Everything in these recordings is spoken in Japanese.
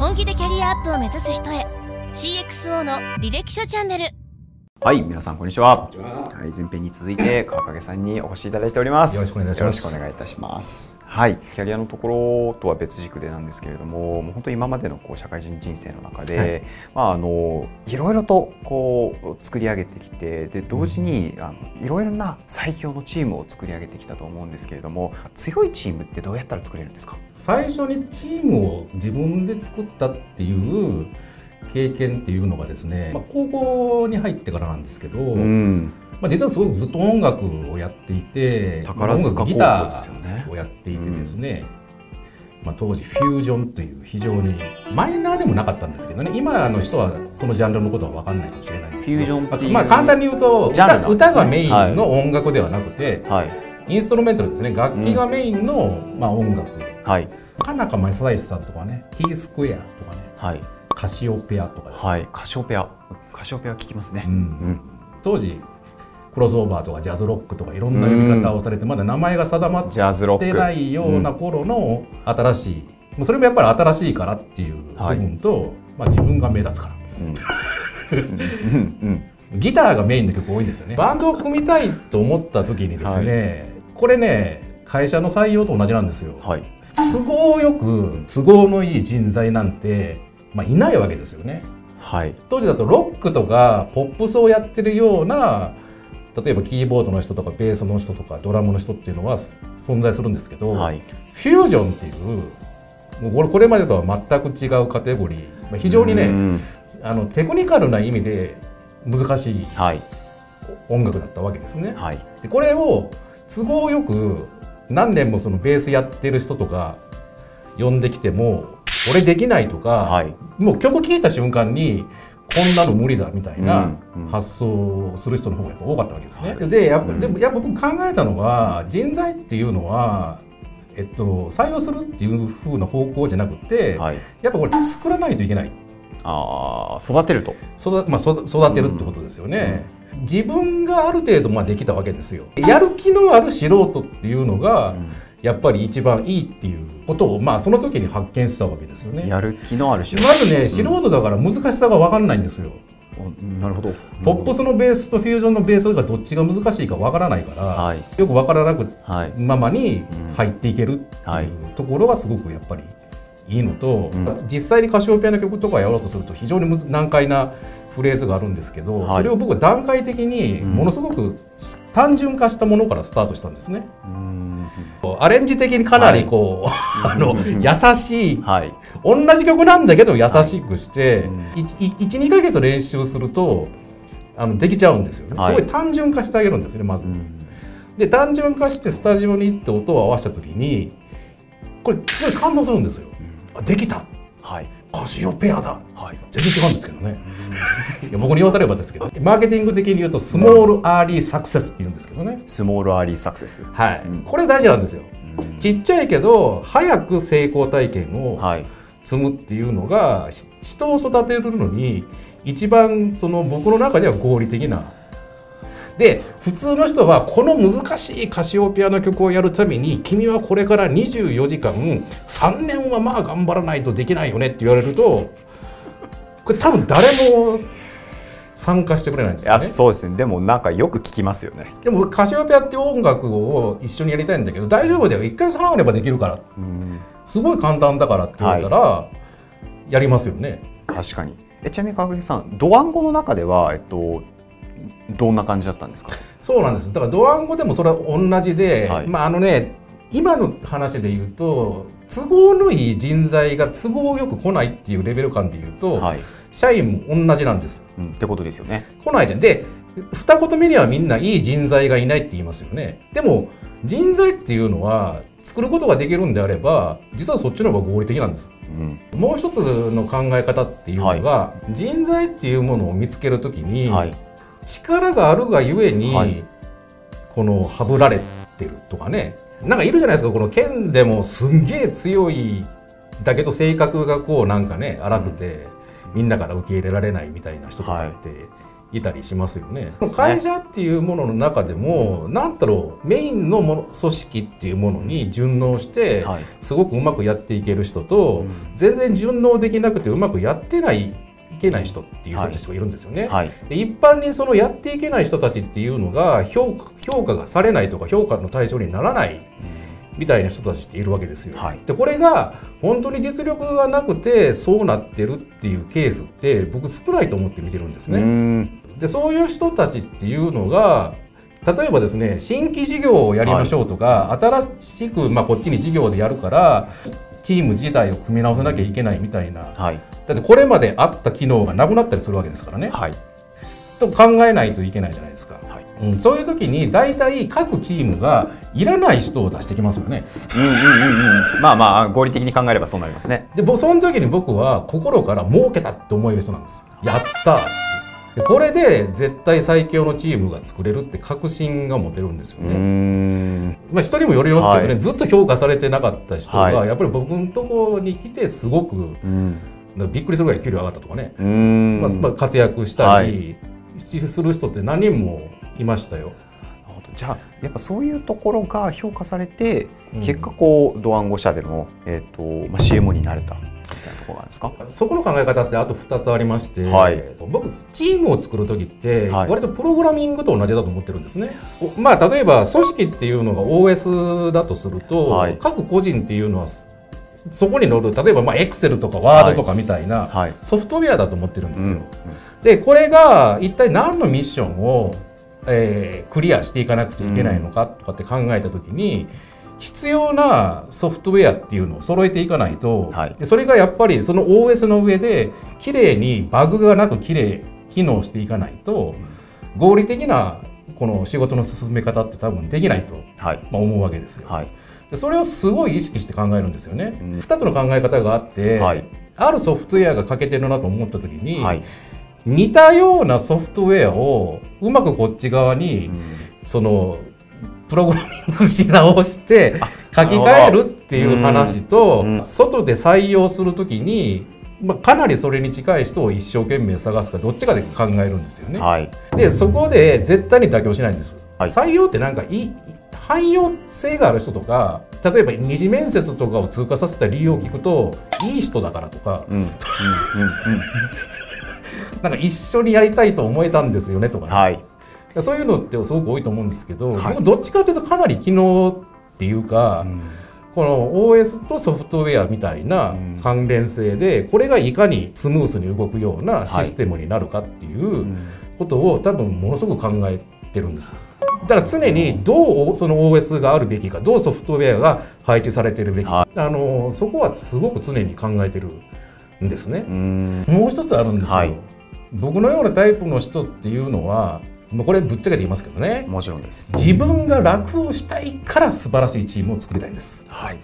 本気でキャリアアップを目指す人へ。CXO の履歴書チャンネル。はい、皆さんこんにちは。はい、前編に続いて川影さんにお越しいただいております。よろしくお願いしますよろしくお願いいたします。はい、キャリアのところとは別軸でなんですけれども、もう本当に今までのこう社会人人生の中で、はいまああのいろいろとこう作り上げてきて、で同時にあのいろいろな最強のチームを作り上げてきたと思うんですけれども、強いチームってどうやったら作れるんですか？最初にチームを自分で作ったっていう経験っていうのがですね、まあ、高校に入ってからなんですけど、ん、まあ、実はすごくずっと音楽をやっていて宝塚音楽ギターをやっていてですね、まあ、当時フュージョンという非常にマイナーでもなかったんですけどね今の人はそのジャンルのことは分かんないかもしれないんですけどフュージョンっていうまあ、簡単に言うと歌歌がメインの音楽ではなくて、はい。インストルメンタルですね楽器がメインの、まあ、音楽。はい。かなか正義さんとかね T スクエアとかねはいカシオペアとかですね、はい、カシオペア、カシオペア聞きますね。うん。当時クロスオーバーとかジャズロックとかいろんな読み方をされてまだ名前が定まっ。てないような頃の新しい、もうそれもやっぱり新しいからっていう部分と、まあ、自分が目立つから。うん。うん。うん。ギターがメインの曲多いんですよね。バンドを組みたいと思った時にですね、これね会社の採用と同じなんですよ。うんはい。都合よく都合のいい人材なんて、まあ、いないわけですよねはい。当時だとロックとかポップスをやってるような例えばキーボードの人とかベースの人とかドラムの人っていうのは存在するんですけど、はい。フュージョンっていうもうこれまでとは全く違うカテゴリーまあ非常にねうんあのテクニカルな意味で難しい。音楽だったわけですね。はい。でこれを都合よく何年もそのベースやってる人とか呼んできても俺できないとか、はい。もう曲聴いた瞬間にこんなの無理だみたいなうんうん発想をする人の方がやっぱ多かったわけですね。はでやっぱ、うんでもやっぱ僕考えたのは人材っていうのは、えっと、採用するっていう風な方向じゃなくて、はい。やっぱこれ作らないといけないああ、育てると。育,、まあ、育育てるってことですよね。自分がある程度まあできたわけですよ。やる気のある素人っていうのが、やっぱり一番いいっていうことを、まあ、その時に発見したわけですよね。やる気のある仕まずね素人だから難しさが分かんないんですよ。なるほど。ポップスのベースとフュージョンのベースがどっちが難しいか分からないから、はい。よく分からなくはい。ままにうん入っていけるってはいいうところがすごくやっぱりいいのと、うん実際にカシオペアの曲とかやろうとすると非常に難解なフレーズがあるんですけど、はいそれを僕は段階的にものすごく単純化したものからスタートしたんですね。うんアレンジ的にかなりこう、あの優しい。はい。同じ曲なんだけど優しくして、うん。12ヶ月練習するとあのできちゃうんですよね、はい。すごい単純化してあげるんですねまず。うん。で単純化してスタジオに行って音を合わせた時にこれすごい感動するんですよ。あできた。はい。カシオペアだはい。全然違うんですけどね。いや僕に言わされればですけどマーケティング的に言うとスモールアーリーサクセスって言うんですけどね。スモールアーリーサクセス。はいうんこれ大事なんですよ。うんちっちゃいけど早く成功体験をはい。積むっていうのがし人を育てるのに一番その僕の中では合理的な。で普通の人はこの難しいカシオペアの曲をやるために君はこれから24時間3年はまあ頑張らないとできないよねって言われるとこれ多分誰も参加してくれないんですよね。そうですね。でもなんかよく聞きますよね。でもカシオペアって音楽を一緒にやりたいんだけど大丈夫だよ1回半あればできるからうんすごい簡単だからって言われたら、やりますよね。確かに。えちなみに川口さん、ドワンゴの中ではえっとどんな感じだったんですか？そうなんですだからドワンゴでもそれは同じで、はいまああのね今の話で言うと都合のいい人材が都合よく来ないっていうレベル感で言うと、はい。社員も同じなんですうん、ってことですよね。来ないじゃんで二言目にはみんないい人材がいないって言いますよねでも人材っていうのは作ることができるんであれば実はそっちの方が合理的なんですうん。もう一つの考え方っていうのが、人材っていうものを見つけるときに、はい。力があるがゆえに、はい。このはぶられてるとかね。なんかいるじゃないですかこの剣でもすんげえ強いだけど性格がこうなんかね荒くて、みんなから受け入れられないみたいな人とかってい。たりしますよね。会社っていうものの中でもなんだろうメインのもの組織っていうものに順応してはい。すごくうまくやっていける人と、うん。全然順応できなくてうまくやってないいけない人っていう人たちがいるんですよね。はいで一般にそのやっていけない人たちっていうのが評価がされないとか評価の対象にならないみたいな人たちっているわけですよ。はいでこれが本当に実力がなくてそうなってるっていうケースって僕少ないと思って見てるんですね。んでそういう人たちっていうのが例えばですね新規事業をやりましょうとか、新しく、まあ、こっちに事業でやるからチーム自体を組み直さなきゃいけないみたいなはいだってこれまであった機能がなくなったりするわけですからね。はいと考えないといけないじゃないですか。はいうん、そういう時に大体各チームがいらない人を出してきますよね。うんうんうんうんまあまあ合理的に考えればそうなりますねでぼその時に僕は心から儲けたって思える人なんです。やったこれで絶対最強のチームが作れるって確信が持てるんですよね。ん。まあ、人にもよりますけどね、はい。ずっと評価されてなかった人が、はい。やっぱり僕のところに来てすごくうん。びっくりするぐらい給料上がったとかね、まあまあ、活躍したりする人って何人もいましたよ。なるほど。じゃあやっぱそういうところが評価されて、うん。結果こうドワンゴ社でも、えーとまあ、CM になれたころがあるんですか？そこの考え方ってあと2つありまして、はい。僕チームを作る時ってはい。割とプログラミングと同じだと思ってるんですね。お。まあ例えば組織っていうのが OS だとすると、はい。各個人っていうのはそこに載る例えばまあ Excel とか Word とかみたいなはい。ソフトウェアだと思ってるんですよ。うん。でこれが一体何のミッションを、えークリアしていかなくちゃいけないのかとかって考えた時に、必要なソフトウェアっていうのを揃えていかないと、はい。でそれがやっぱりその OS の上で綺麗にバグがなく綺麗機能していかないと合理的なこの仕事の進め方って多分できないと、はい。まあ、思うわけですよ。はい。でそれをすごい意識して考えるんですよね。うん。2つの考え方があって、はい。あるソフトウェアが欠けてるなと思った時に、はい。似たようなソフトウェアをうまくこっち側に、うん。そのプログラミングし直して書き換えるっていう話と、外で採用するときに、まあ、かなりそれに近い人を一生懸命探すかどっちかで考えるんですよね。はい。でそこで絶対に妥協しないんです。はい。採用ってなんかいい汎用性がある人とか例えば二次面接とかを通過させた理由を聞くといい人だからとかうんうんうんうん。なんか一緒にやりたいと思えたんですよねとかね、はいそういうのってすごく多いと思うんですけど、はい。僕どっちかというとかなり機能っていうか、この OS とソフトウェアみたいなうん。関連性でこれがいかにスムースに動くようなシステムになるかっていううん。ことを多分ものすごく考えてるんですよ。だから常にどうその OS があるべきかどうソフトウェアが配置されてるべきか、はあのそこはすごく常に考えてるんですね。うん。もう一つあるんですよ、はい。僕のようなタイプの人っていうのはもうこれぶっちゃけて言いますけどね。もちろんです。自分が楽をしたいから素晴らしいチームを作りたいんです。はい。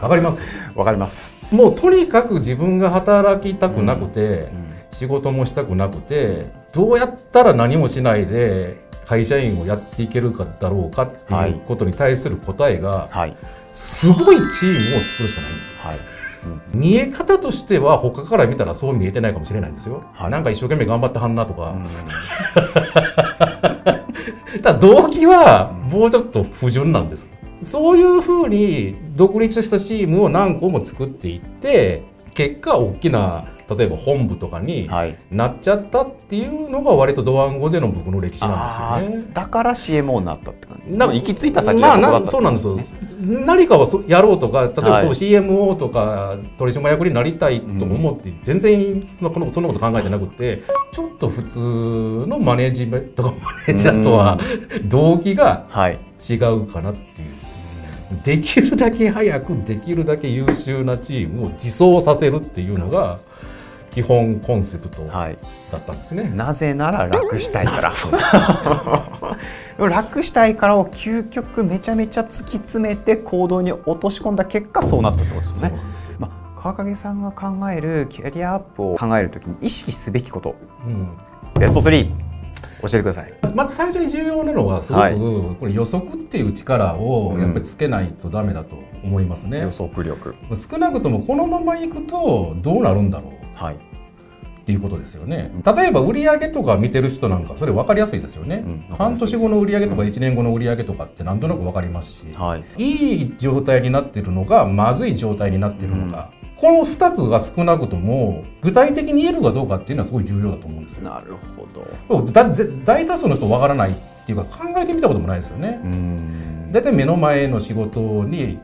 わかります？わかります。もうとにかく自分が働きたくなくて、うん仕事もしたくなくてどうやったら何もしないで会社員をやっていけるかだろうかってはいいうことに対する答えがはい。すごいチームを作るしかないんですよ。はい見え方としては他から見たらそう見えてないかもしれないんですよ、はい。なんか一生懸命頑張ってはんなとか、うん。ただ動機はもうちょっと不純なんです。そういうふうに独立したチームを何個も作っていって結果大きな例えば本部とかにはい。なっちゃったっていうのが割とドワンゴでの僕の歴史なんですよね。だから CMO になったって感じな行き着いた先がそこだったそうなんですよ。ね何かをそやろうとか例えばはい。そう CMO とか取締役になりたいと思って全然そのそんなこと考えてなくてちょっと普通のマネジメントとかマネージャーとは動機がはい。違うかなっていう。できるだけ早くできるだけ優秀なチームを自走させるっていうのが基本コンセプトだはいったんですね。なぜなら楽したいから 楽したいからを究極めちゃめちゃ突き詰めて行動に落とし込んだ結果そうなったってことですそうね。よ。まあ、川影さんが考えるキャリアアップを考えるときに意識すべきことうんベスト3教えてください。まず最初に重要なのはすごく、はいこれ予測っていう力をやっぱりつけないとダメだと思いますね。予測力。少なくともこのままいくとどうなるんだろうはい。っっていうことですよね。例えば売上とか見てる人なんかそれ分かりやすいですよね、うん半年後の売上とか1年後の売上とかってなんとなく分かりますし、はい。いい状態になってるのかまずい状態になってるのか、この2つが少なくとも具体的に言えるかどうかっていうのはすごい重要だと思うんですよ。なるほど。大多数の人分からないっていうか考えてみたこともないですよね。う。ん。大体目の前の仕事に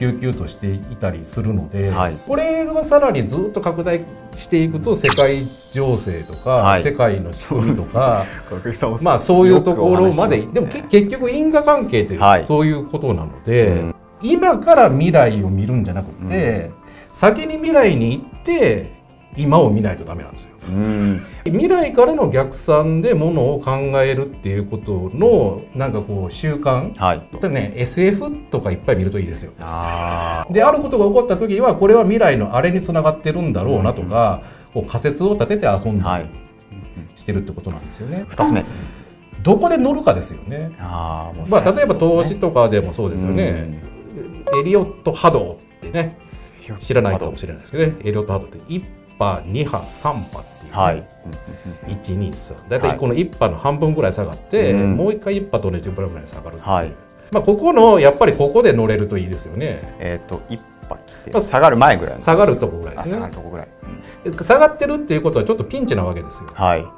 救急としていたりするので、はい。これがさらにずっと拡大していくと世界情勢とか、はい。世界の仕組みとか、小さんもまあそういうところまで、ねでもけ結局因果関係ってはい。そういうことなので、うん。今から未来を見るんじゃなくて、先に未来に行って今を見ないとダメなんですよ。うん。未来からの逆算でものを考えるっていうことのなんかこう習慣。はい。でね SF とかいっぱい見るといいですよ。あであることが起こった時はこれは未来のあれにつながってるんだろうなとか、こう仮説を立てて遊んだりはい。してるってことなんですよね。二つ目。どこで乗るかですよね。あまあ、例えば投資とかでもそうですよね。エリオット波動ってね知らないかもしれないですけどね。エリオット波動って1波2波3波っていうね、はい。123大体この1波の半分ぐらい下がって、うん。もう1回1波と同じぐらい下がるっていう、はい。まあ、ここのやっぱりここで乗れるといいですよね。えっと一波来まあて下がる前ぐらいの下がるとこぐらいであ下がすねるとこぐらいうん。下がってるっていうことはちょっとピンチなわけですよ。はい。で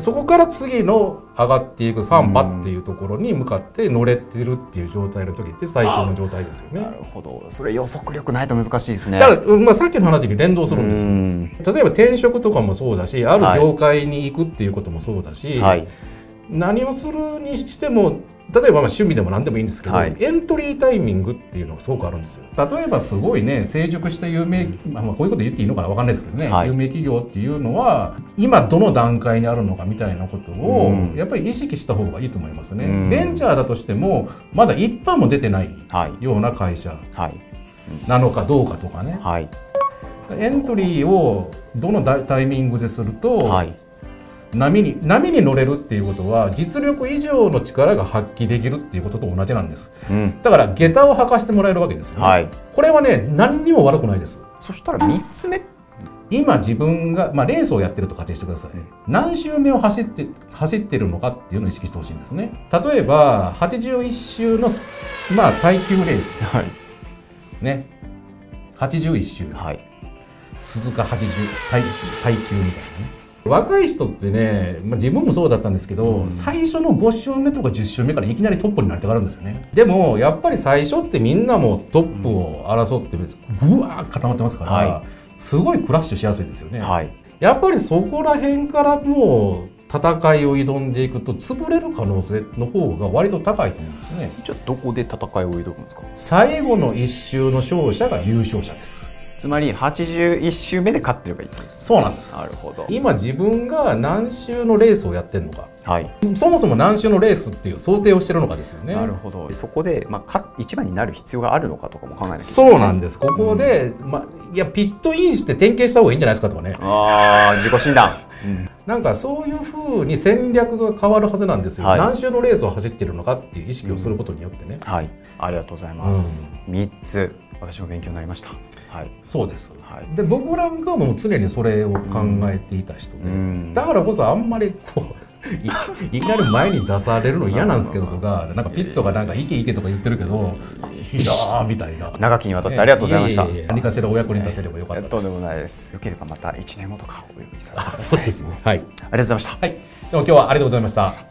そこから次の上がっていく3波っていうところに向かって乗れてるっていう状態の時って最高の状態ですよね。なるほど。それ予測力ないと難しいですね。だから、まあ、さっきの話に連動するんです例えば転職とかもそうだしある業界に行くっていうこともそうだし、はい。何をするにしても例えばまあ趣味でも何でもいいんですけど、はい。エントリータイミングっていうのがすごくあるんですよ。例えばすごいね成熟した有名、まあ、まあこういうこと言っていいのかな分かんないですけどね、はい。有名企業っていうのは今どの段階にあるのかみたいなことをうん。やっぱり意識した方がいいと思いますね、うん。ベンチャーだとしてもまだ一般も出てないはい。ような会社はい。なのかどうかとかね。はい。エントリーをどのタイミングですると、はい波に波に乗れるっていうことは実力以上の力が発揮できるっていうことと同じなんです。うん。だから下駄を履かしてもらえるわけですよね、はい。これはね何にも悪くないです。そしたら三つ目。今自分が、まあ、レースをやってると仮定してください。何周目を走って走ってるのかっていうのを意識してほしいんですね。例えば81周のスまあ耐久レース。はい。ね。81周。はい。鈴鹿80耐耐久みたいなね若い人ってね、まあ、自分もそうだったんですけど、うん。最初の5周目とか10周目からいきなりトップになりたがるんですよね。でもやっぱり最初ってみんなもトップを争ってぐわー固まってますから、はすごいクラッシュしやすいですよね、はい。やっぱりそこら辺からもう戦いを挑んでいくと潰れる可能性の方が割と高いと思うんですね。じゃあどこで戦いを挑むんですか？最後の1周の勝者が優勝者ですつまり81周目で勝ってればいいそうなんです。なるほど。今自分が何周のレースをやってるのか。はい。そもそも何周のレースっていう想定をしてるのかですよね。なるほど。そこで、まあ、か一番になる必要があるのかとかも考えないけない。そうなんです。ここで、ま、いやピットインして点検した方がいいんじゃないですかとかね。ああ自己診断、うん。なんかそういうふうに戦略が変わるはずなんですよ、はい。何周のレースを走ってるのかっていう意識をすることによってね、はい。ありがとうございます、三つ私も勉強になりましたはいそうですはいで僕なんかはもう常にそれを考えていた人で、うんだからこそあんまりこう いいきなり前に出されるの嫌なんですけどとかなんかピットがなんか「いけいけ」とか言ってるけど「いやー」みたいな。長きにわたってありがとうございました、何かしらお役に立てればよかったです。とんでもないですよければまた1年後とかお呼びさせてくださいあそうですね。はい。ありがとうございましたはい。でも今日はありがとうございました。